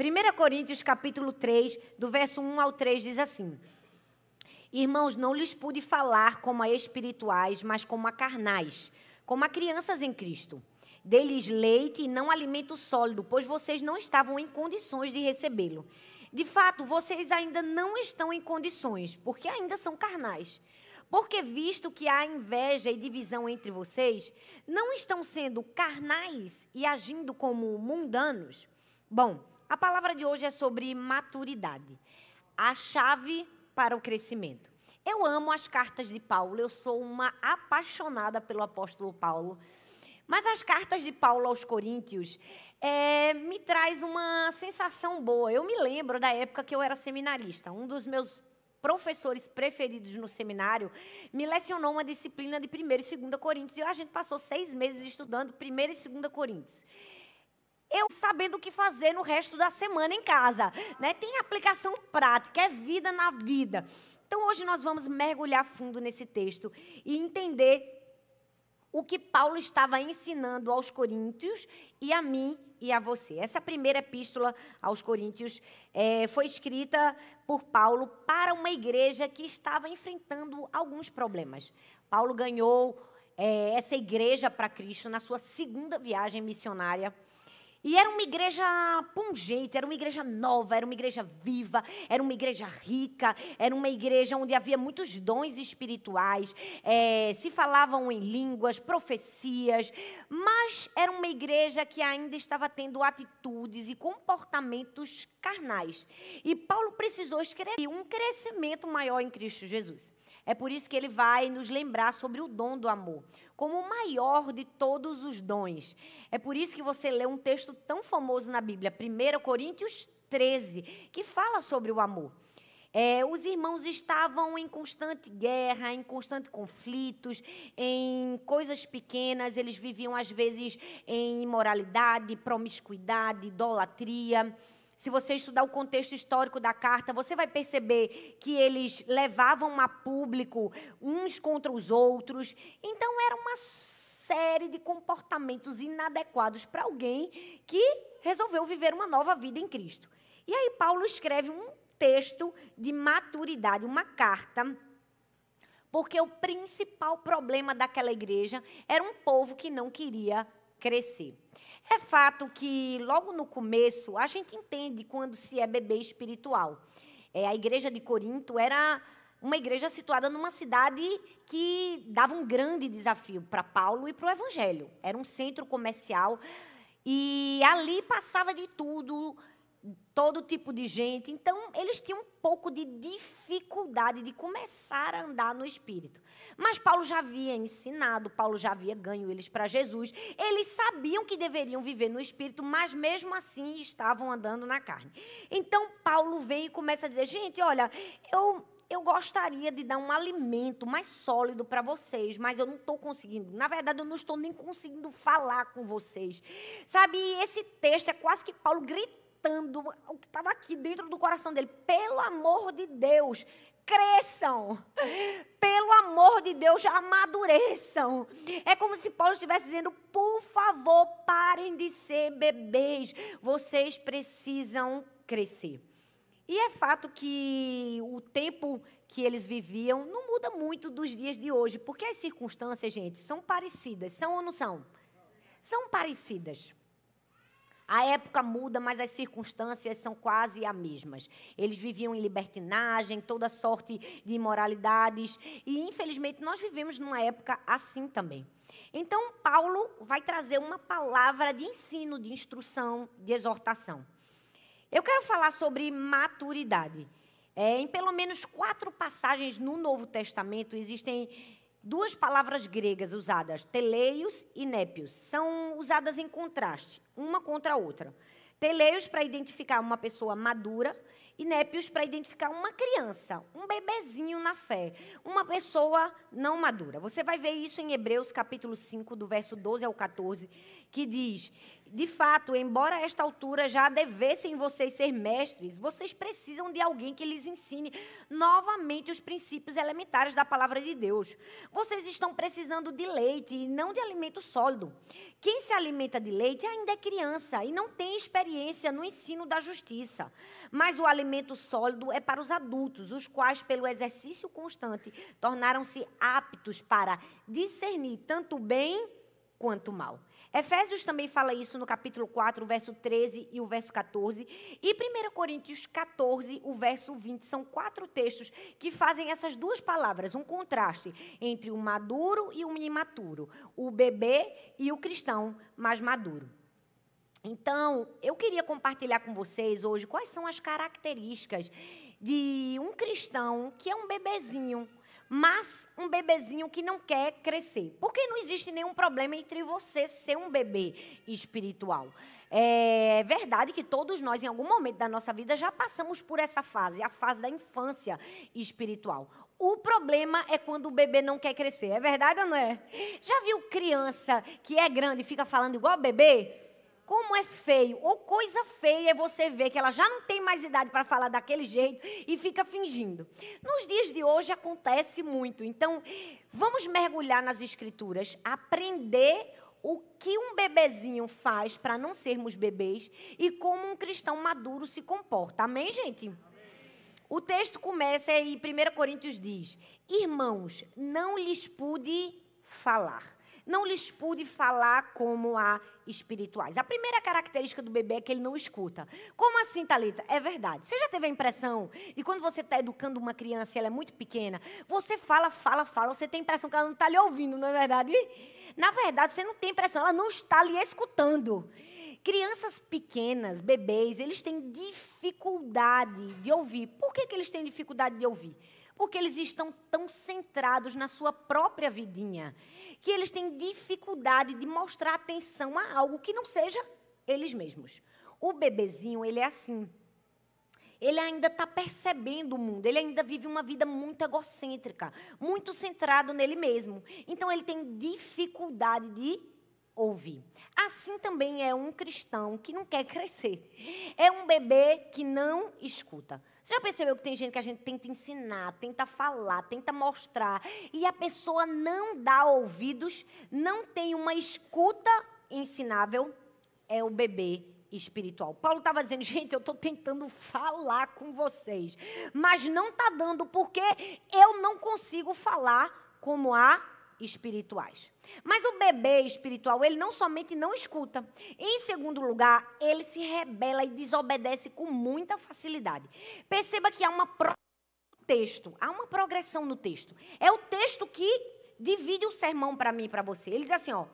1 Coríntios capítulo 3, do verso 1 ao 3 diz assim: Irmãos, não lhes pude falar como a espirituais, mas como a carnais, como a crianças em Cristo. Deles leite e não alimento sólido, pois vocês não estavam em condições de recebê-lo. De fato, vocês ainda não estão em condições, porque ainda são carnais. Porque, visto que há inveja e divisão entre vocês, não estão sendo carnais e agindo como mundanos? Bom, a palavra de hoje é sobre maturidade a chave para o crescimento. Eu amo as cartas de Paulo, eu sou uma apaixonada pelo apóstolo Paulo. Mas as cartas de Paulo aos Coríntios é, me traz uma sensação boa. Eu me lembro da época que eu era seminarista. Um dos meus professores preferidos no seminário me lecionou uma disciplina de 1 e 2 Coríntios. E a gente passou seis meses estudando 1 e 2 Coríntios eu sabendo o que fazer no resto da semana em casa. Né? Tem aplicação prática, é vida na vida. Então, hoje nós vamos mergulhar fundo nesse texto e entender o que Paulo estava ensinando aos coríntios e a mim e a você. Essa primeira epístola aos coríntios é, foi escrita por Paulo para uma igreja que estava enfrentando alguns problemas. Paulo ganhou é, essa igreja para Cristo na sua segunda viagem missionária e era uma igreja pungente, era uma igreja nova, era uma igreja viva, era uma igreja rica, era uma igreja onde havia muitos dons espirituais, é, se falavam em línguas, profecias, mas era uma igreja que ainda estava tendo atitudes e comportamentos carnais. E Paulo precisou escrever um crescimento maior em Cristo Jesus. É por isso que ele vai nos lembrar sobre o dom do amor, como o maior de todos os dons. É por isso que você lê um texto tão famoso na Bíblia, 1 Coríntios 13, que fala sobre o amor. É, os irmãos estavam em constante guerra, em constante conflitos, em coisas pequenas, eles viviam às vezes em imoralidade, promiscuidade, idolatria. Se você estudar o contexto histórico da carta, você vai perceber que eles levavam a público uns contra os outros. Então, era uma série de comportamentos inadequados para alguém que resolveu viver uma nova vida em Cristo. E aí, Paulo escreve um texto de maturidade, uma carta porque o principal problema daquela igreja era um povo que não queria crescer. É fato que, logo no começo, a gente entende quando se é bebê espiritual. É, a igreja de Corinto era uma igreja situada numa cidade que dava um grande desafio para Paulo e para o Evangelho. Era um centro comercial e ali passava de tudo, todo tipo de gente. Então, eles tinham um pouco de dificuldade de começar a andar no Espírito. Mas Paulo já havia ensinado, Paulo já havia ganho eles para Jesus. Eles sabiam que deveriam viver no Espírito, mas mesmo assim estavam andando na carne. Então, Paulo vem e começa a dizer: gente, olha, eu. Eu gostaria de dar um alimento mais sólido para vocês, mas eu não estou conseguindo. Na verdade, eu não estou nem conseguindo falar com vocês. Sabe, esse texto é quase que Paulo gritando gritando o que estava aqui dentro do coração dele. Pelo amor de Deus, cresçam. Pelo amor de Deus, amadureçam. É como se Paulo estivesse dizendo: por favor, parem de ser bebês. Vocês precisam crescer. E é fato que o tempo que eles viviam não muda muito dos dias de hoje, porque as circunstâncias, gente, são parecidas. São ou não são? São parecidas. A época muda, mas as circunstâncias são quase as mesmas. Eles viviam em libertinagem, toda sorte de imoralidades, e infelizmente nós vivemos numa época assim também. Então, Paulo vai trazer uma palavra de ensino, de instrução, de exortação. Eu quero falar sobre maturidade. É, em pelo menos quatro passagens no Novo Testamento existem duas palavras gregas usadas, teleios e népios, são usadas em contraste, uma contra a outra. Teleios para identificar uma pessoa madura Inépios para identificar uma criança, um bebezinho na fé, uma pessoa não madura. Você vai ver isso em Hebreus capítulo 5, do verso 12 ao 14, que diz: de fato, embora a esta altura já devessem vocês ser mestres, vocês precisam de alguém que lhes ensine novamente os princípios elementares da palavra de Deus. Vocês estão precisando de leite e não de alimento sólido. Quem se alimenta de leite ainda é criança e não tem experiência no ensino da justiça. Mas o alimento sólido é para os adultos, os quais, pelo exercício constante, tornaram-se aptos para discernir tanto bem quanto mal. Efésios também fala isso no capítulo 4, o verso 13 e o verso 14. E 1 Coríntios 14, o verso 20. São quatro textos que fazem essas duas palavras, um contraste entre o maduro e o imaturo, o bebê e o cristão mais maduro. Então, eu queria compartilhar com vocês hoje quais são as características de um cristão que é um bebezinho, mas um bebezinho que não quer crescer. Porque não existe nenhum problema entre você ser um bebê espiritual. É verdade que todos nós, em algum momento da nossa vida, já passamos por essa fase, a fase da infância espiritual. O problema é quando o bebê não quer crescer. É verdade ou não é? Já viu criança que é grande e fica falando igual bebê? Como é feio, ou coisa feia é você ver que ela já não tem mais idade para falar daquele jeito e fica fingindo. Nos dias de hoje acontece muito. Então, vamos mergulhar nas escrituras, aprender o que um bebezinho faz para não sermos bebês e como um cristão maduro se comporta. Amém, gente? O texto começa e 1 Coríntios diz: Irmãos, não lhes pude falar não lhes pude falar como a espirituais. A primeira característica do bebê é que ele não escuta. Como assim, Talita? É verdade. Você já teve a impressão de quando você está educando uma criança e ela é muito pequena, você fala, fala, fala, você tem a impressão que ela não está lhe ouvindo, não é verdade? Na verdade, você não tem a impressão, ela não está lhe escutando. Crianças pequenas, bebês, eles têm dificuldade de ouvir. Por que, que eles têm dificuldade de ouvir? Porque eles estão tão centrados na sua própria vidinha que eles têm dificuldade de mostrar atenção a algo que não seja eles mesmos. O bebezinho, ele é assim. Ele ainda está percebendo o mundo, ele ainda vive uma vida muito egocêntrica, muito centrado nele mesmo. Então, ele tem dificuldade de ouvir. Assim também é um cristão que não quer crescer. É um bebê que não escuta. Você já percebeu que tem gente que a gente tenta ensinar, tenta falar, tenta mostrar, e a pessoa não dá ouvidos, não tem uma escuta ensinável? É o bebê espiritual. Paulo estava dizendo, gente, eu estou tentando falar com vocês, mas não está dando porque eu não consigo falar como a espirituais. Mas o bebê espiritual, ele não somente não escuta, em segundo lugar, ele se rebela e desobedece com muita facilidade. Perceba que há uma pro... texto, há uma progressão no texto. É o texto que divide o sermão para mim e para você. Ele diz assim, ó,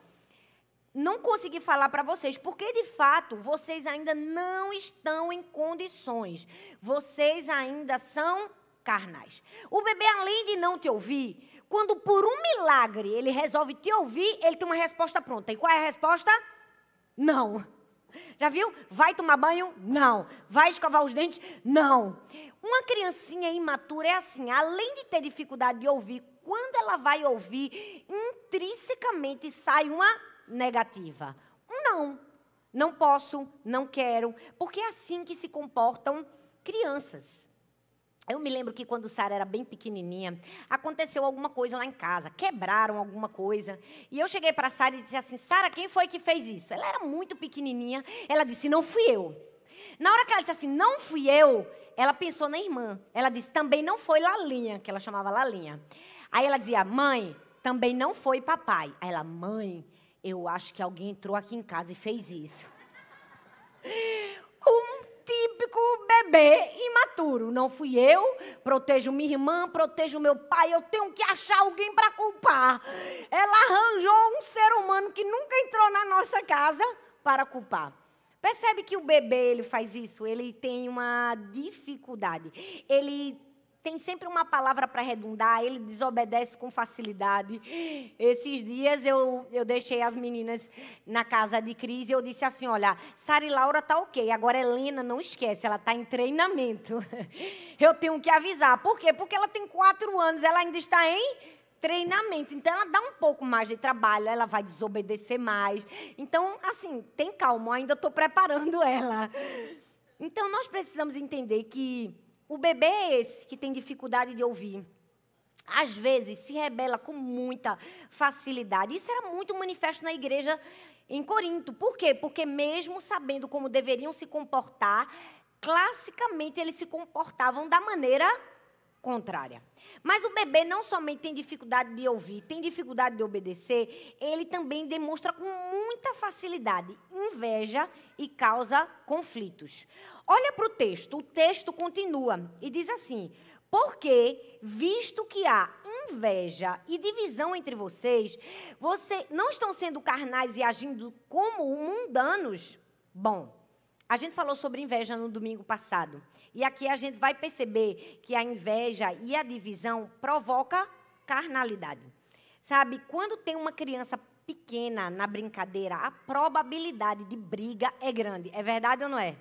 não consegui falar para vocês, porque de fato vocês ainda não estão em condições. Vocês ainda são carnais. O bebê, além de não te ouvir, quando por um milagre ele resolve te ouvir, ele tem uma resposta pronta. E qual é a resposta? Não. Já viu? Vai tomar banho? Não. Vai escovar os dentes? Não. Uma criancinha imatura é assim, além de ter dificuldade de ouvir, quando ela vai ouvir, intrinsecamente sai uma negativa. Um não. Não posso, não quero, porque é assim que se comportam crianças. Eu me lembro que quando Sara era bem pequenininha, aconteceu alguma coisa lá em casa, quebraram alguma coisa. E eu cheguei para Sara e disse assim: Sara, quem foi que fez isso? Ela era muito pequenininha. Ela disse: Não fui eu. Na hora que ela disse assim: Não fui eu, ela pensou na irmã. Ela disse: Também não foi Lalinha, que ela chamava Lalinha. Aí ela dizia: Mãe, também não foi papai. Aí ela: Mãe, eu acho que alguém entrou aqui em casa e fez isso. Típico bebê imaturo. Não fui eu, protejo minha irmã, protejo meu pai, eu tenho que achar alguém para culpar. Ela arranjou um ser humano que nunca entrou na nossa casa para culpar. Percebe que o bebê ele faz isso, ele tem uma dificuldade. Ele tem sempre uma palavra para redundar, ele desobedece com facilidade. Esses dias eu, eu deixei as meninas na casa de Cris e eu disse assim: olha, Sara e Laura tá ok, agora Helena não esquece, ela está em treinamento. Eu tenho que avisar. Por quê? Porque ela tem quatro anos, ela ainda está em treinamento. Então, ela dá um pouco mais de trabalho, ela vai desobedecer mais. Então, assim, tem calma, ainda estou preparando ela. Então, nós precisamos entender que o bebê é esse que tem dificuldade de ouvir. Às vezes se rebela com muita facilidade. Isso era muito manifesto na igreja em Corinto. Por quê? Porque, mesmo sabendo como deveriam se comportar, classicamente eles se comportavam da maneira contrária. Mas o bebê não somente tem dificuldade de ouvir, tem dificuldade de obedecer, ele também demonstra com muita facilidade inveja e causa conflitos. Olha para o texto, o texto continua e diz assim: porque, visto que há inveja e divisão entre vocês, vocês não estão sendo carnais e agindo como mundanos? Bom, a gente falou sobre inveja no domingo passado. E aqui a gente vai perceber que a inveja e a divisão provoca carnalidade. Sabe, quando tem uma criança pequena na brincadeira, a probabilidade de briga é grande. É verdade ou não é?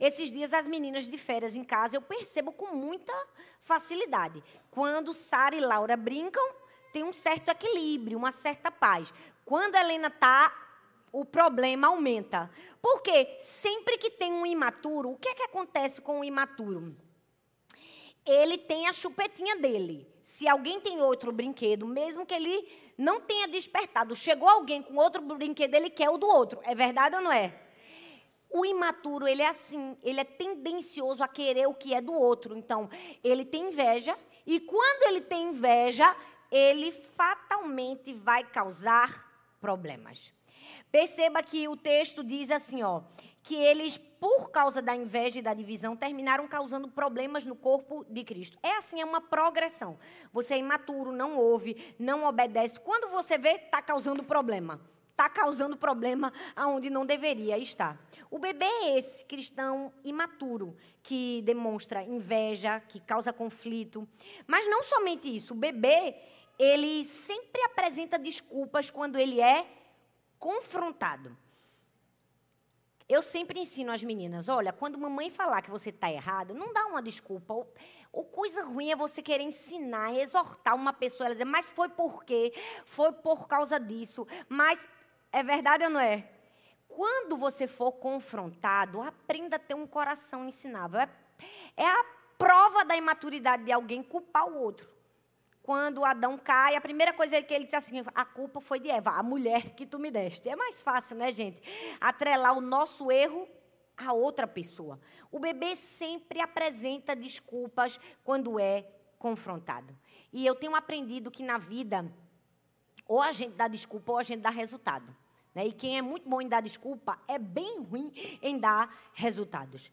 Esses dias, as meninas de férias em casa, eu percebo com muita facilidade. Quando Sara e Laura brincam, tem um certo equilíbrio, uma certa paz. Quando a Helena está o problema aumenta. Porque sempre que tem um imaturo, o que é que acontece com o imaturo? Ele tem a chupetinha dele. Se alguém tem outro brinquedo, mesmo que ele não tenha despertado, chegou alguém com outro brinquedo, ele quer o do outro. É verdade ou não é? O imaturo, ele é assim, ele é tendencioso a querer o que é do outro. Então, ele tem inveja, e quando ele tem inveja, ele fatalmente vai causar problemas. Perceba que o texto diz assim, ó, que eles, por causa da inveja e da divisão, terminaram causando problemas no corpo de Cristo. É assim, é uma progressão. Você é imaturo, não ouve, não obedece. Quando você vê, está causando problema. Está causando problema aonde não deveria estar. O bebê é esse cristão imaturo, que demonstra inveja, que causa conflito. Mas não somente isso, o bebê, ele sempre apresenta desculpas quando ele é confrontado. Eu sempre ensino às meninas: olha, quando mamãe falar que você está errado, não dá uma desculpa. Ou, ou, coisa ruim é você querer ensinar, exortar uma pessoa, ela dizer, mas foi por quê? Foi por causa disso. Mas é verdade ou não é? Quando você for confrontado, aprenda a ter um coração ensinável. É, é a prova da imaturidade de alguém culpar o outro quando Adão cai, a primeira coisa que ele disse assim: a culpa foi de Eva, a mulher que tu me deste. É mais fácil, né, gente? Atrelar o nosso erro a outra pessoa. O bebê sempre apresenta desculpas quando é confrontado. E eu tenho aprendido que na vida, ou a gente dá desculpa ou a gente dá resultado. Né? E quem é muito bom em dar desculpa é bem ruim em dar resultados.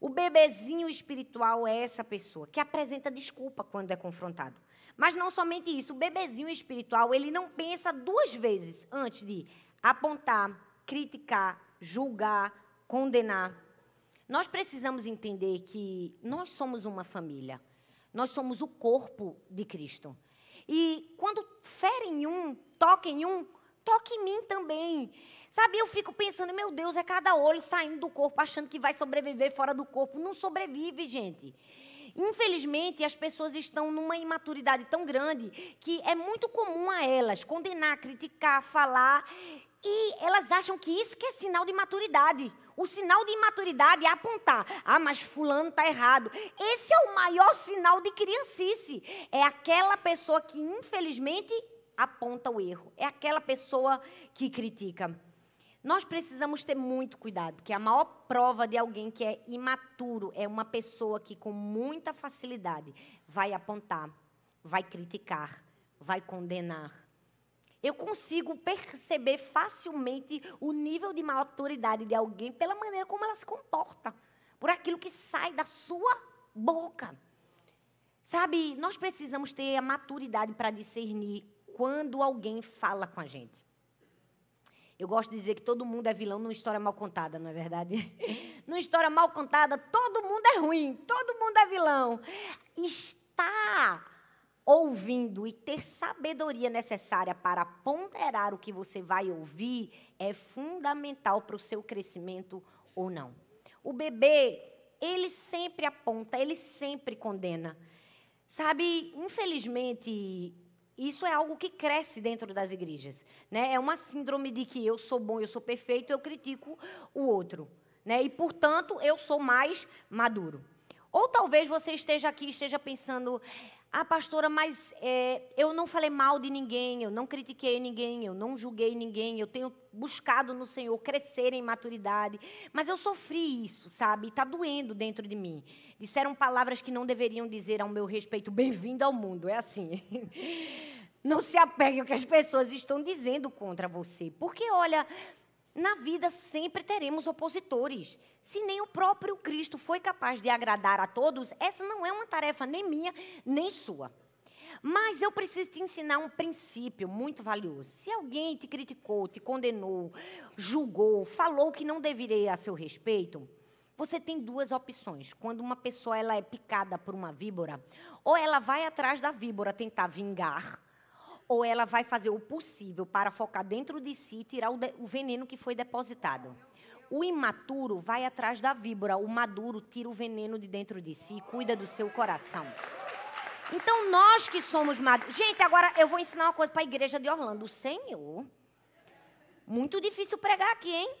O bebezinho espiritual é essa pessoa que apresenta desculpa quando é confrontado. Mas não somente isso, o bebezinho espiritual, ele não pensa duas vezes antes de apontar, criticar, julgar, condenar. Nós precisamos entender que nós somos uma família. Nós somos o corpo de Cristo. E quando ferem um, toquem um, toque em mim também. Sabe, eu fico pensando, meu Deus, é cada olho saindo do corpo, achando que vai sobreviver fora do corpo. Não sobrevive, gente. Infelizmente, as pessoas estão numa imaturidade tão grande que é muito comum a elas condenar, criticar, falar, e elas acham que isso que é sinal de maturidade. O sinal de imaturidade é apontar: ah, mas fulano está errado. Esse é o maior sinal de criancice. É aquela pessoa que, infelizmente, aponta o erro. É aquela pessoa que critica. Nós precisamos ter muito cuidado, porque a maior prova de alguém que é imaturo é uma pessoa que, com muita facilidade, vai apontar, vai criticar, vai condenar. Eu consigo perceber facilmente o nível de maturidade de alguém pela maneira como ela se comporta, por aquilo que sai da sua boca. Sabe, nós precisamos ter a maturidade para discernir quando alguém fala com a gente. Eu gosto de dizer que todo mundo é vilão numa história mal contada, não é verdade? numa história mal contada, todo mundo é ruim, todo mundo é vilão. estar ouvindo e ter sabedoria necessária para ponderar o que você vai ouvir é fundamental para o seu crescimento ou não. O bebê, ele sempre aponta, ele sempre condena. Sabe, infelizmente, isso é algo que cresce dentro das igrejas. Né? É uma síndrome de que eu sou bom, eu sou perfeito, eu critico o outro. Né? E, portanto, eu sou mais maduro. Ou talvez você esteja aqui esteja pensando, ah, pastora, mas é, eu não falei mal de ninguém, eu não critiquei ninguém, eu não julguei ninguém, eu tenho buscado no Senhor crescer em maturidade, mas eu sofri isso, sabe? Está doendo dentro de mim. Disseram palavras que não deveriam dizer ao meu respeito, bem-vindo ao mundo, é assim. Não se apegue ao que as pessoas estão dizendo contra você, porque olha, na vida sempre teremos opositores. Se nem o próprio Cristo foi capaz de agradar a todos, essa não é uma tarefa nem minha, nem sua. Mas eu preciso te ensinar um princípio muito valioso. Se alguém te criticou, te condenou, julgou, falou que não deveria a seu respeito, você tem duas opções. Quando uma pessoa ela é picada por uma víbora, ou ela vai atrás da víbora tentar vingar, ou ela vai fazer o possível para focar dentro de si e tirar o, de, o veneno que foi depositado. O imaturo vai atrás da víbora, o maduro tira o veneno de dentro de si e cuida do seu coração. Então, nós que somos maduros. Gente, agora eu vou ensinar uma coisa para a igreja de Orlando. O Senhor. Muito difícil pregar aqui, hein?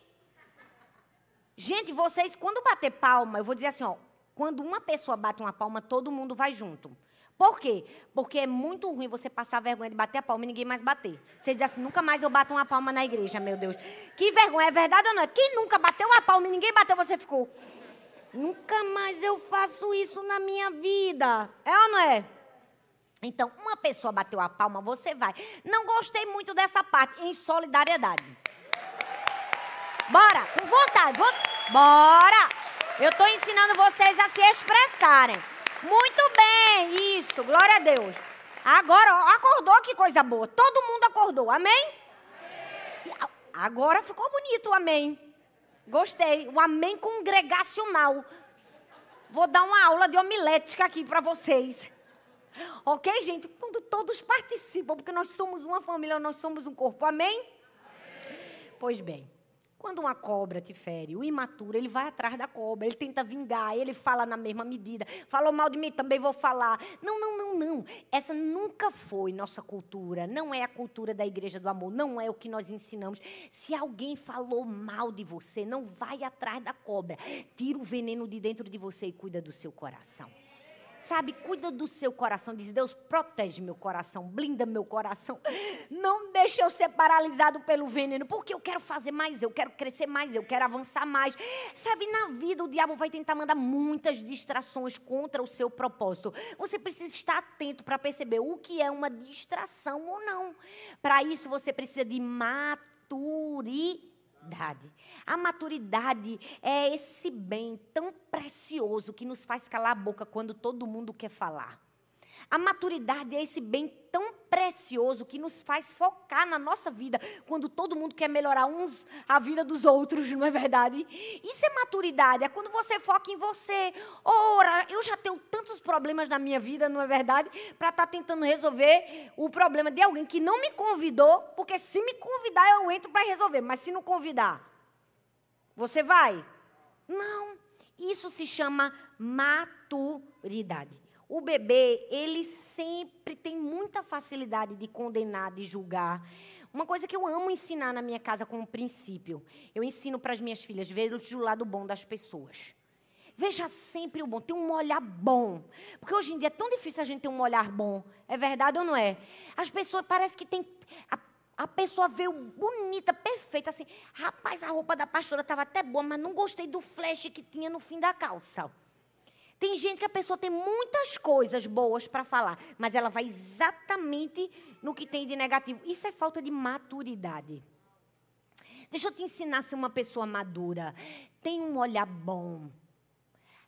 Gente, vocês, quando bater palma, eu vou dizer assim, ó. Quando uma pessoa bate uma palma, todo mundo vai junto. Por quê? Porque é muito ruim você passar vergonha de bater a palma e ninguém mais bater. Você diz assim, nunca mais eu bato uma palma na igreja, meu Deus. Que vergonha, é verdade ou não é? Quem nunca bateu uma palma e ninguém bateu, você ficou. Nunca mais eu faço isso na minha vida. É ou não é? Então, uma pessoa bateu a palma, você vai. Não gostei muito dessa parte, em solidariedade. Bora, com vontade. Bora! Eu estou ensinando vocês a se expressarem. Muito bem, isso, glória a Deus. Agora, ó, acordou, que coisa boa. Todo mundo acordou, amém? amém? Agora ficou bonito o amém. Gostei, o amém congregacional. Vou dar uma aula de homilética aqui para vocês. Ok, gente? Quando todos participam, porque nós somos uma família, nós somos um corpo, amém? amém. Pois bem. Quando uma cobra te fere, o imaturo, ele vai atrás da cobra, ele tenta vingar, ele fala na mesma medida. Falou mal de mim, também vou falar. Não, não, não, não. Essa nunca foi nossa cultura. Não é a cultura da igreja do amor. Não é o que nós ensinamos. Se alguém falou mal de você, não vai atrás da cobra. Tira o veneno de dentro de você e cuida do seu coração. Sabe, cuida do seu coração. Diz, Deus, protege meu coração, blinda meu coração. Não deixe eu ser paralisado pelo veneno, porque eu quero fazer mais, eu quero crescer mais, eu quero avançar mais. Sabe, na vida o diabo vai tentar mandar muitas distrações contra o seu propósito. Você precisa estar atento para perceber o que é uma distração ou não. Para isso você precisa de maturidade maturidade. A maturidade é esse bem tão precioso que nos faz calar a boca quando todo mundo quer falar. A maturidade é esse bem tão precioso que nos faz focar na nossa vida quando todo mundo quer melhorar uns a vida dos outros, não é verdade? Isso é maturidade, é quando você foca em você. Ora, eu já tenho tantos problemas na minha vida, não é verdade? Para estar tá tentando resolver o problema de alguém que não me convidou, porque se me convidar eu entro para resolver, mas se não convidar, você vai? Não. Isso se chama maturidade. O bebê, ele sempre tem muita facilidade de condenar, de julgar. Uma coisa que eu amo ensinar na minha casa como princípio, eu ensino para as minhas filhas ver o lado bom das pessoas. Veja sempre o bom, tem um olhar bom. Porque hoje em dia é tão difícil a gente ter um olhar bom. É verdade ou não é? As pessoas parece que tem a, a pessoa veio bonita, perfeita, assim. Rapaz, a roupa da pastora estava até boa, mas não gostei do flash que tinha no fim da calça. Tem gente que a pessoa tem muitas coisas boas para falar, mas ela vai exatamente no que tem de negativo. Isso é falta de maturidade. Deixa eu te ensinar a ser uma pessoa madura. Tem um olhar bom.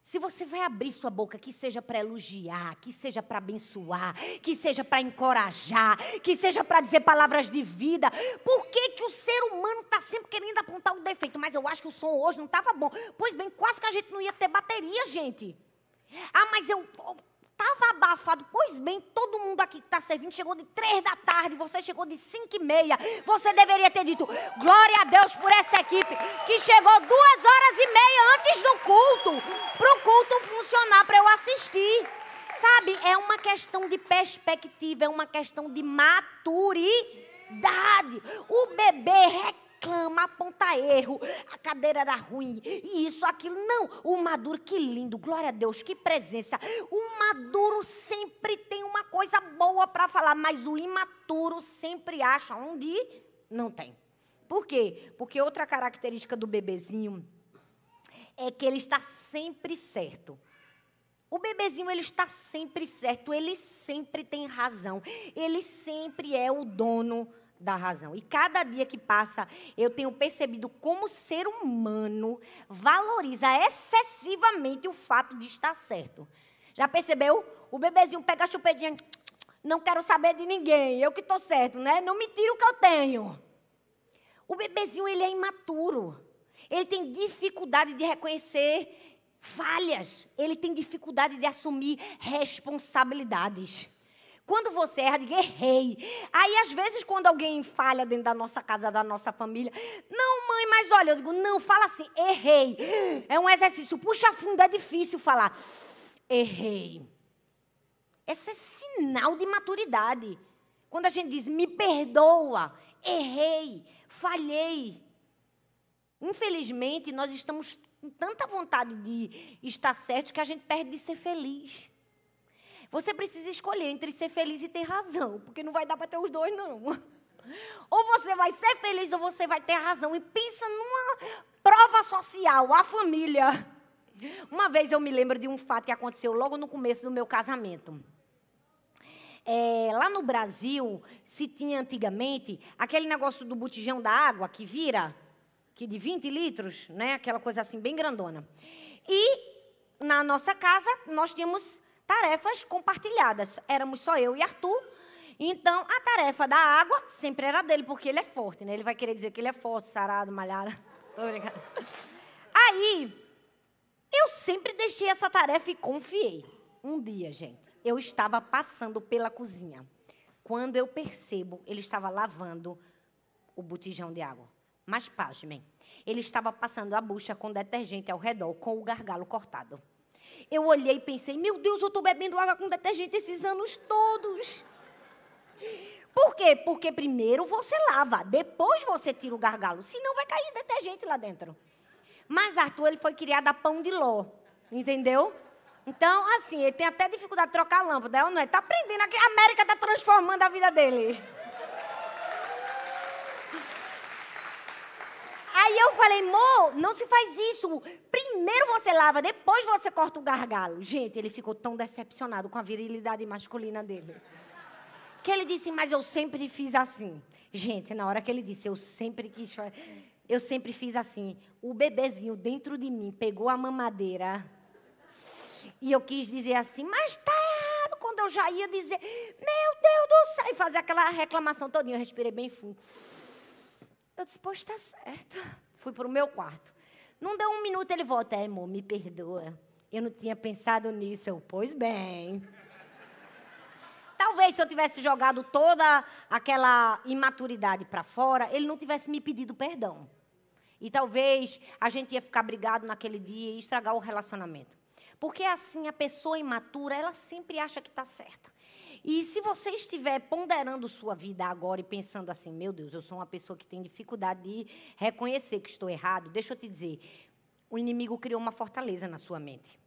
Se você vai abrir sua boca, que seja para elogiar, que seja para abençoar, que seja para encorajar, que seja para dizer palavras de vida, por que, que o ser humano está sempre querendo apontar o defeito? Mas eu acho que o som hoje não estava bom. Pois bem, quase que a gente não ia ter bateria, gente. Ah, mas eu Estava abafado. Pois bem, todo mundo aqui que está servindo chegou de três da tarde, você chegou de cinco e meia. Você deveria ter dito, glória a Deus por essa equipe que chegou duas horas e meia antes do culto, para o culto funcionar, para eu assistir. Sabe, é uma questão de perspectiva, é uma questão de maturidade. O bebê reclama, aponta erro, a cadeira era ruim, e isso, aquilo. Não, o maduro, que lindo, glória a Deus, que presença. O maduro sempre tem uma coisa boa para falar, mas o imaturo sempre acha onde não tem. Por quê? Porque outra característica do bebezinho é que ele está sempre certo. O bebezinho ele está sempre certo, ele sempre tem razão, ele sempre é o dono da razão. E cada dia que passa, eu tenho percebido como o ser humano valoriza excessivamente o fato de estar certo. Já percebeu? O bebezinho pega a chupetinha, não quero saber de ninguém, eu que estou certo, né? Não me tira o que eu tenho. O bebezinho ele é imaturo. Ele tem dificuldade de reconhecer falhas, ele tem dificuldade de assumir responsabilidades. Quando você erra, diga errei. Aí, às vezes, quando alguém falha dentro da nossa casa, da nossa família, não, mãe, mas olha, eu digo, não, fala assim, errei. É um exercício, puxa fundo, é difícil falar. Errei. Esse é sinal de maturidade. Quando a gente diz, me perdoa, errei, falhei. Infelizmente, nós estamos com tanta vontade de estar certo que a gente perde de ser feliz. Você precisa escolher entre ser feliz e ter razão, porque não vai dar para ter os dois, não. Ou você vai ser feliz ou você vai ter razão. E pensa numa prova social, a família. Uma vez eu me lembro de um fato que aconteceu logo no começo do meu casamento. É, lá no Brasil, se tinha antigamente aquele negócio do botijão da água que vira que de 20 litros, né? Aquela coisa assim bem grandona. E na nossa casa nós tínhamos tarefas compartilhadas. Éramos só eu e Arthur. Então a tarefa da água sempre era dele, porque ele é forte, né? Ele vai querer dizer que ele é forte, sarado, malhado. Tô brincando. Aí eu sempre deixei essa tarefa e confiei. Um dia, gente, eu estava passando pela cozinha. Quando eu percebo, ele estava lavando o botijão de água. Mas pasmem, ele estava passando a bucha com detergente ao redor, com o gargalo cortado. Eu olhei e pensei, meu Deus, eu estou bebendo água com detergente esses anos todos. Por quê? Porque primeiro você lava, depois você tira o gargalo, senão vai cair detergente lá dentro. Mas Arthur, ele foi criado a pão de ló, entendeu? Então, assim, ele tem até dificuldade de trocar a lâmpada, não é? Está aprendendo, a América está transformando a vida dele. Aí eu falei, Mo, não se faz isso. Primeiro você lava, depois você corta o gargalo. Gente, ele ficou tão decepcionado com a virilidade masculina dele. Que ele disse, mas eu sempre fiz assim. Gente, na hora que ele disse, eu sempre quis. Eu sempre fiz assim. O bebezinho dentro de mim pegou a mamadeira. E eu quis dizer assim, mas tá errado. Quando eu já ia dizer, meu Deus do céu, e fazer aquela reclamação todinha. Eu respirei bem fundo. Eu disse, pois está certo. Fui para o meu quarto. Não deu um minuto, ele volta. É, amor, me perdoa. Eu não tinha pensado nisso. Eu, pois bem. Talvez se eu tivesse jogado toda aquela imaturidade para fora, ele não tivesse me pedido perdão. E talvez a gente ia ficar brigado naquele dia e estragar o relacionamento. Porque assim, a pessoa imatura, ela sempre acha que está certa. E se você estiver ponderando sua vida agora e pensando assim, meu Deus, eu sou uma pessoa que tem dificuldade de reconhecer que estou errado, deixa eu te dizer, o inimigo criou uma fortaleza na sua mente.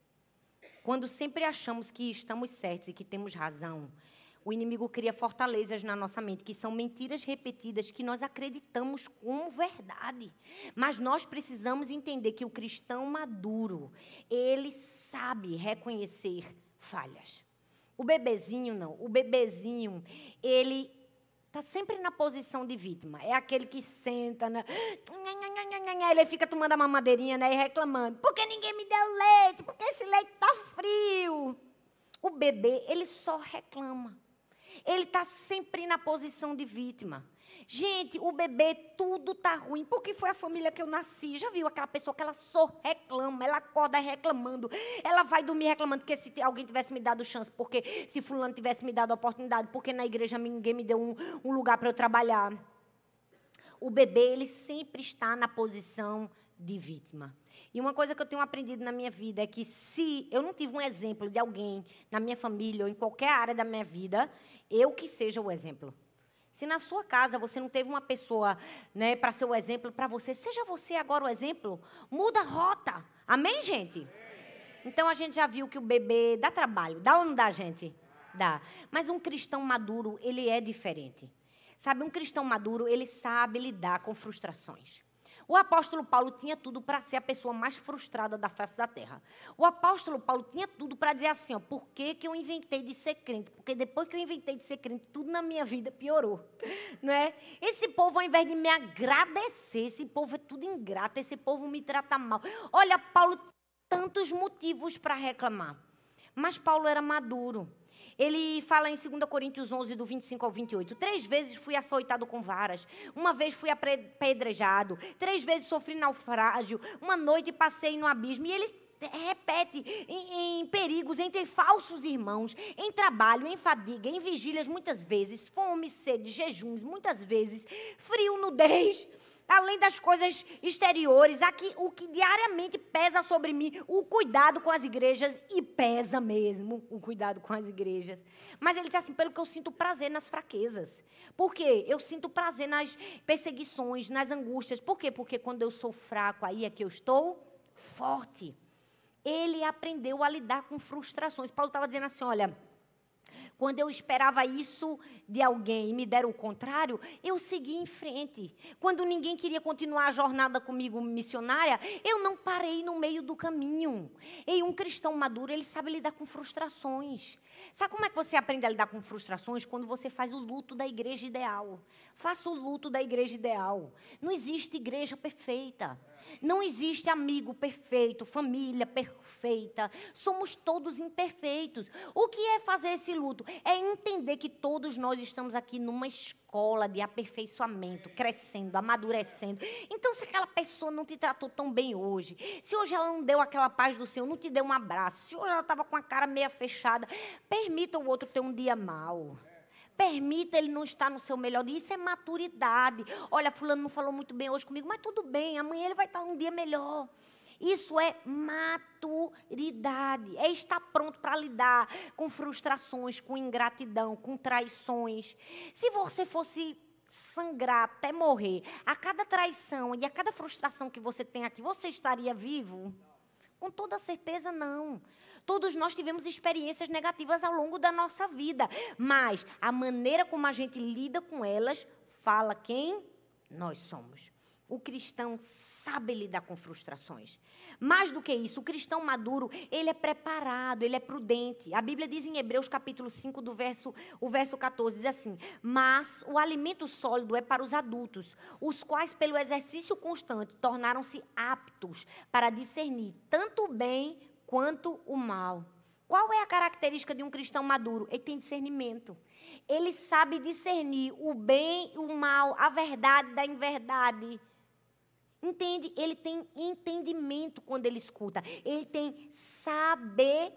Quando sempre achamos que estamos certos e que temos razão, o inimigo cria fortalezas na nossa mente, que são mentiras repetidas que nós acreditamos como verdade. Mas nós precisamos entender que o cristão maduro, ele sabe reconhecer falhas. O bebezinho não. O bebezinho, ele está sempre na posição de vítima. É aquele que senta, né? ele fica tomando a mamadeirinha né? e reclamando. Por que ninguém me deu leite? Porque esse leite está frio. O bebê, ele só reclama. Ele está sempre na posição de vítima. Gente, o bebê, tudo tá ruim, porque foi a família que eu nasci. Já viu aquela pessoa que ela só reclama, ela acorda reclamando, ela vai dormir reclamando que se alguém tivesse me dado chance, porque se fulano tivesse me dado oportunidade, porque na igreja ninguém me deu um, um lugar para eu trabalhar. O bebê, ele sempre está na posição de vítima. E uma coisa que eu tenho aprendido na minha vida é que se eu não tive um exemplo de alguém na minha família ou em qualquer área da minha vida, eu que seja o exemplo. Se na sua casa você não teve uma pessoa né, para ser o exemplo para você, seja você agora o exemplo. Muda a rota. Amém, gente? Então a gente já viu que o bebê dá trabalho. Dá ou não dá, gente? Dá. Mas um cristão maduro, ele é diferente. Sabe, um cristão maduro, ele sabe lidar com frustrações. O apóstolo Paulo tinha tudo para ser a pessoa mais frustrada da face da terra. O apóstolo Paulo tinha tudo para dizer assim: ó, por que, que eu inventei de ser crente? Porque depois que eu inventei de ser crente, tudo na minha vida piorou. Não é? Esse povo, ao invés de me agradecer, esse povo é tudo ingrato, esse povo me trata mal. Olha, Paulo tantos motivos para reclamar. Mas Paulo era maduro. Ele fala em 2 Coríntios 11, do 25 ao 28. Três vezes fui açoitado com varas. Uma vez fui apedrejado. Três vezes sofri naufrágio. Uma noite passei no abismo. E ele repete em, em, perigos entre falsos irmãos, em trabalho, em fadiga, em vigílias, muitas vezes, fome, sede, jejuns, muitas vezes, frio, nudez além das coisas exteriores, aqui o que diariamente pesa sobre mim, o cuidado com as igrejas, e pesa mesmo o cuidado com as igrejas. Mas ele diz assim: pelo que eu sinto prazer nas fraquezas. Por quê? Eu sinto prazer nas perseguições, nas angústias. Por quê? Porque quando eu sou fraco, aí é que eu estou forte. Ele aprendeu a lidar com frustrações. Paulo estava dizendo assim: olha. Quando eu esperava isso de alguém e me deram o contrário, eu segui em frente. Quando ninguém queria continuar a jornada comigo missionária, eu não parei no meio do caminho. E um cristão maduro, ele sabe lidar com frustrações. Sabe como é que você aprende a lidar com frustrações? Quando você faz o luto da igreja ideal. Faça o luto da igreja ideal. Não existe igreja perfeita. Não existe amigo perfeito, família perfeita. Somos todos imperfeitos. O que é fazer esse luto? É entender que todos nós estamos aqui numa escola de aperfeiçoamento, crescendo, amadurecendo. Então, se aquela pessoa não te tratou tão bem hoje, se hoje ela não deu aquela paz do Senhor, não te deu um abraço, se hoje ela estava com a cara meia fechada, permita o outro ter um dia mau. Permita ele não estar no seu melhor dia. Isso é maturidade. Olha, fulano não falou muito bem hoje comigo, mas tudo bem, amanhã ele vai estar um dia melhor. Isso é maturidade. É estar pronto para lidar com frustrações, com ingratidão, com traições. Se você fosse sangrar até morrer, a cada traição e a cada frustração que você tem aqui, você estaria vivo? Com toda certeza, não. Todos nós tivemos experiências negativas ao longo da nossa vida, mas a maneira como a gente lida com elas fala quem nós somos. O cristão sabe lidar com frustrações. Mais do que isso, o cristão maduro, ele é preparado, ele é prudente. A Bíblia diz em Hebreus capítulo 5, do verso, o verso 14, diz assim: "Mas o alimento sólido é para os adultos, os quais pelo exercício constante tornaram-se aptos para discernir tanto o bem quanto o mal. Qual é a característica de um cristão maduro? Ele tem discernimento. Ele sabe discernir o bem e o mal, a verdade da inverdade. Entende? Ele tem entendimento quando ele escuta. Ele tem sabedoria.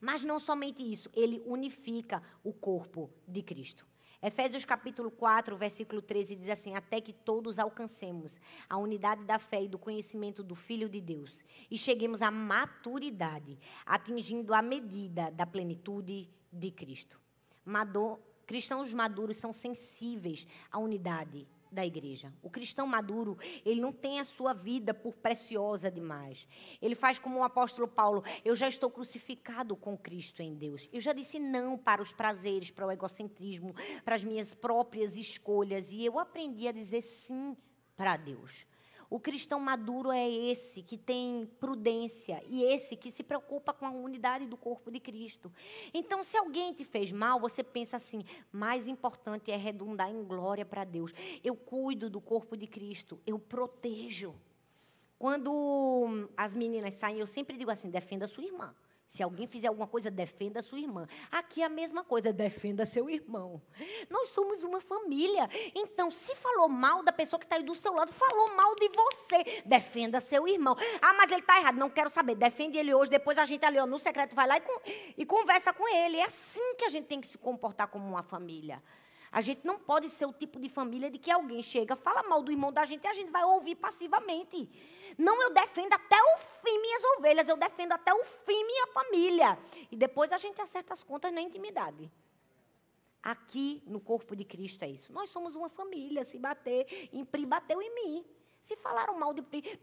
Mas não somente isso, ele unifica o corpo de Cristo. Efésios capítulo 4, versículo 13 diz assim: Até que todos alcancemos a unidade da fé e do conhecimento do Filho de Deus e cheguemos à maturidade, atingindo a medida da plenitude de Cristo. Mador, cristãos maduros são sensíveis à unidade da igreja. O cristão maduro, ele não tem a sua vida por preciosa demais. Ele faz como o apóstolo Paulo: eu já estou crucificado com Cristo em Deus. Eu já disse não para os prazeres, para o egocentrismo, para as minhas próprias escolhas. E eu aprendi a dizer sim para Deus. O cristão maduro é esse que tem prudência e esse que se preocupa com a unidade do corpo de Cristo. Então, se alguém te fez mal, você pensa assim: mais importante é redundar em glória para Deus. Eu cuido do corpo de Cristo, eu protejo. Quando as meninas saem, eu sempre digo assim: defenda sua irmã. Se alguém fizer alguma coisa, defenda a sua irmã. Aqui é a mesma coisa, defenda seu irmão. Nós somos uma família. Então, se falou mal da pessoa que está aí do seu lado, falou mal de você, defenda seu irmão. Ah, mas ele está errado, não quero saber. Defende ele hoje, depois a gente ali ó, no secreto vai lá e, e conversa com ele. É assim que a gente tem que se comportar como uma família. A gente não pode ser o tipo de família de que alguém chega, fala mal do irmão da gente e a gente vai ouvir passivamente. Não, eu defendo até o fim minhas ovelhas, eu defendo até o fim minha família. E depois a gente acerta as contas na intimidade. Aqui no corpo de Cristo é isso. Nós somos uma família. Se bater em Pri, bateu em mim. Se falaram mal de Pri,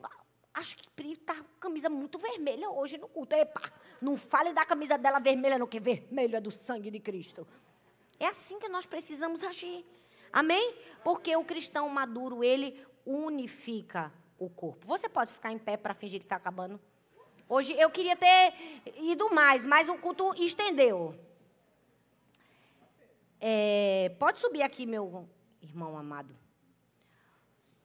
acho que Pri está com camisa muito vermelha hoje no culto. Epa, não fale da camisa dela vermelha, não, que vermelho é do sangue de Cristo. É assim que nós precisamos agir. Amém? Porque o cristão maduro, ele unifica o corpo. Você pode ficar em pé para fingir que está acabando? Hoje eu queria ter ido mais, mas o culto estendeu. É, pode subir aqui, meu irmão amado.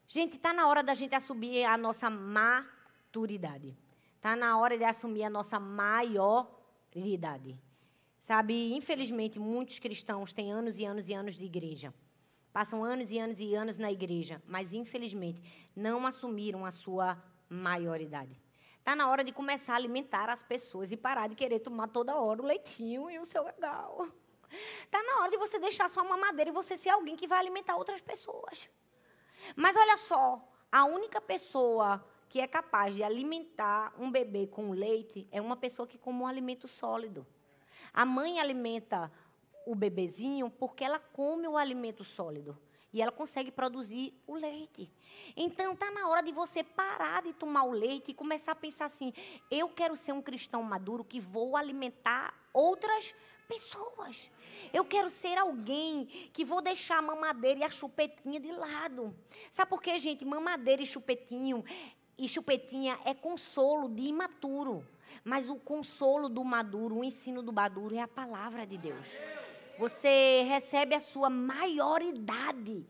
Gente, está na hora da gente assumir a nossa maturidade. Está na hora de assumir a nossa maioridade. Sabe, infelizmente, muitos cristãos têm anos e anos e anos de igreja. Passam anos e anos e anos na igreja, mas infelizmente não assumiram a sua maioridade. Está na hora de começar a alimentar as pessoas e parar de querer tomar toda hora o leitinho e o seu legal. Está na hora de você deixar sua mamadeira e você ser alguém que vai alimentar outras pessoas. Mas olha só, a única pessoa que é capaz de alimentar um bebê com leite é uma pessoa que come um alimento sólido. A mãe alimenta o bebezinho porque ela come o alimento sólido. E ela consegue produzir o leite. Então, está na hora de você parar de tomar o leite e começar a pensar assim: eu quero ser um cristão maduro que vou alimentar outras pessoas. Eu quero ser alguém que vou deixar a mamadeira e a chupetinha de lado. Sabe por quê, gente? Mamadeira e chupetinho e chupetinha é consolo de imaturo. Mas o consolo do maduro, o ensino do maduro é a palavra de Deus. Você recebe a sua maioridade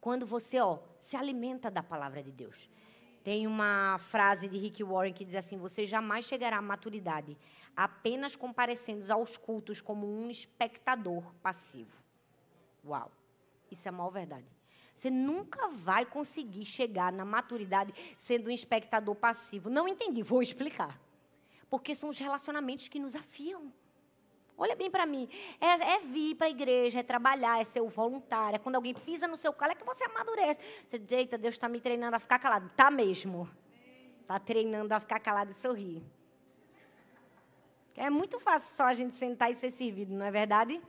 quando você, ó, se alimenta da palavra de Deus. Tem uma frase de Rick Warren que diz assim: Você jamais chegará à maturidade apenas comparecendo aos cultos como um espectador passivo. Uau, isso é a maior verdade. Você nunca vai conseguir chegar na maturidade sendo um espectador passivo. Não entendi, vou explicar. Porque são os relacionamentos que nos afiam. Olha bem para mim. É, é vir para a igreja, é trabalhar, é ser o voluntário. É quando alguém pisa no seu colo, é que você amadurece. Você diz, eita, Deus está me treinando a ficar calado. Tá mesmo. Está treinando a ficar calado e sorrir. É muito fácil só a gente sentar e ser servido, não é verdade?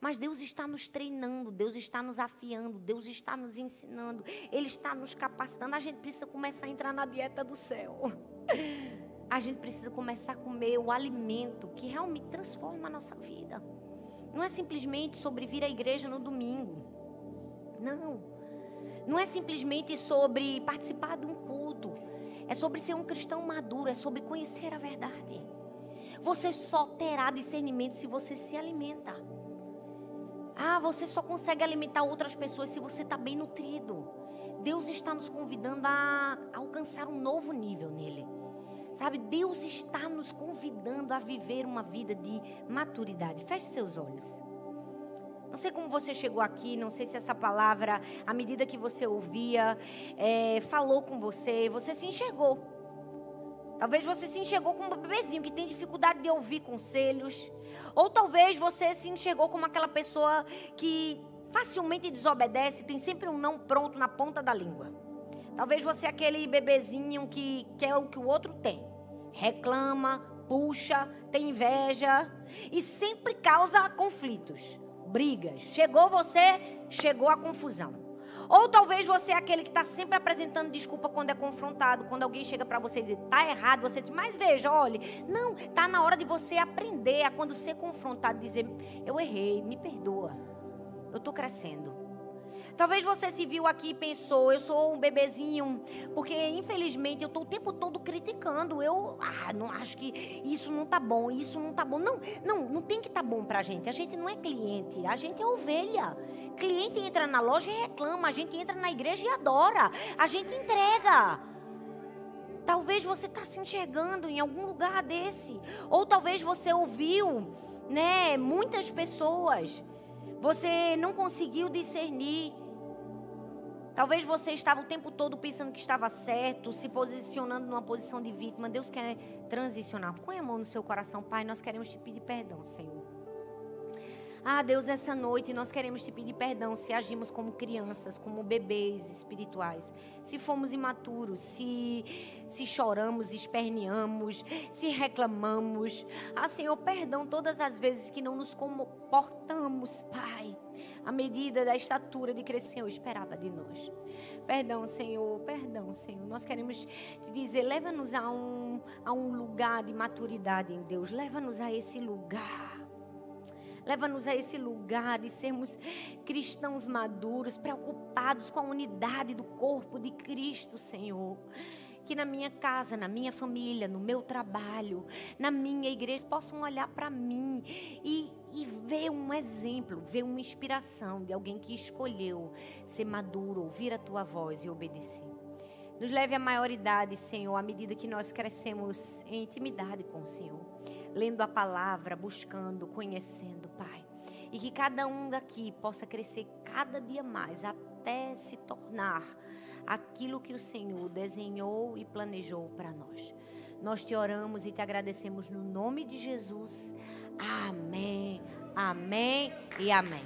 Mas Deus está nos treinando, Deus está nos afiando, Deus está nos ensinando, Ele está nos capacitando. A gente precisa começar a entrar na dieta do céu. A gente precisa começar a comer o alimento que realmente transforma a nossa vida. Não é simplesmente sobre vir à igreja no domingo. Não. Não é simplesmente sobre participar de um culto. É sobre ser um cristão maduro, é sobre conhecer a verdade. Você só terá discernimento se você se alimenta. Ah, você só consegue alimentar outras pessoas se você está bem nutrido. Deus está nos convidando a alcançar um novo nível nele. Sabe, Deus está nos convidando a viver uma vida de maturidade. Feche seus olhos. Não sei como você chegou aqui, não sei se essa palavra, à medida que você ouvia, é, falou com você, você se enxergou. Talvez você se enxergou como um bebezinho que tem dificuldade de ouvir conselhos. Ou talvez você se enxergou como aquela pessoa que facilmente desobedece, tem sempre um não pronto na ponta da língua. Talvez você é aquele bebezinho que quer o que o outro tem. Reclama, puxa, tem inveja e sempre causa conflitos, brigas. Chegou você, chegou a confusão. Ou talvez você é aquele que está sempre apresentando desculpa quando é confrontado, quando alguém chega para você e diz, está errado, você diz, mas veja, olhe, não, está na hora de você aprender a quando ser confrontado, dizer, eu errei, me perdoa, eu estou crescendo. Talvez você se viu aqui e pensou, eu sou um bebezinho, porque infelizmente eu estou o tempo todo criticando. Eu ah, não acho que isso não tá bom, isso não tá bom. Não, não, não tem que tá bom para a gente. A gente não é cliente, a gente é ovelha. Cliente entra na loja e reclama, a gente entra na igreja e adora, a gente entrega. Talvez você está se enxergando em algum lugar desse. Ou talvez você ouviu, né, muitas pessoas. Você não conseguiu discernir. Talvez você estava o tempo todo pensando que estava certo, se posicionando numa posição de vítima. Deus quer transicionar. Põe a mão no seu coração, Pai. Nós queremos te pedir perdão, Senhor. Ah, Deus, essa noite nós queremos te pedir perdão se agimos como crianças, como bebês espirituais. Se fomos imaturos, se, se choramos, esperneamos, se reclamamos. Ah, Senhor, perdão todas as vezes que não nos comportamos, Pai, à medida da estatura de que o Senhor esperava de nós. Perdão, Senhor, perdão, Senhor. Nós queremos te dizer, leva-nos a um, a um lugar de maturidade em Deus. Leva-nos a esse lugar Leva-nos a esse lugar de sermos cristãos maduros, preocupados com a unidade do corpo de Cristo, Senhor que na minha casa, na minha família, no meu trabalho, na minha igreja, possam olhar para mim e, e ver um exemplo, ver uma inspiração de alguém que escolheu ser maduro, ouvir a tua voz e obedecer. Nos leve à maioridade, Senhor, à medida que nós crescemos em intimidade com o Senhor lendo a palavra, buscando, conhecendo, Pai. E que cada um daqui possa crescer cada dia mais até se tornar aquilo que o Senhor desenhou e planejou para nós. Nós te oramos e te agradecemos no nome de Jesus. Amém, amém e amém.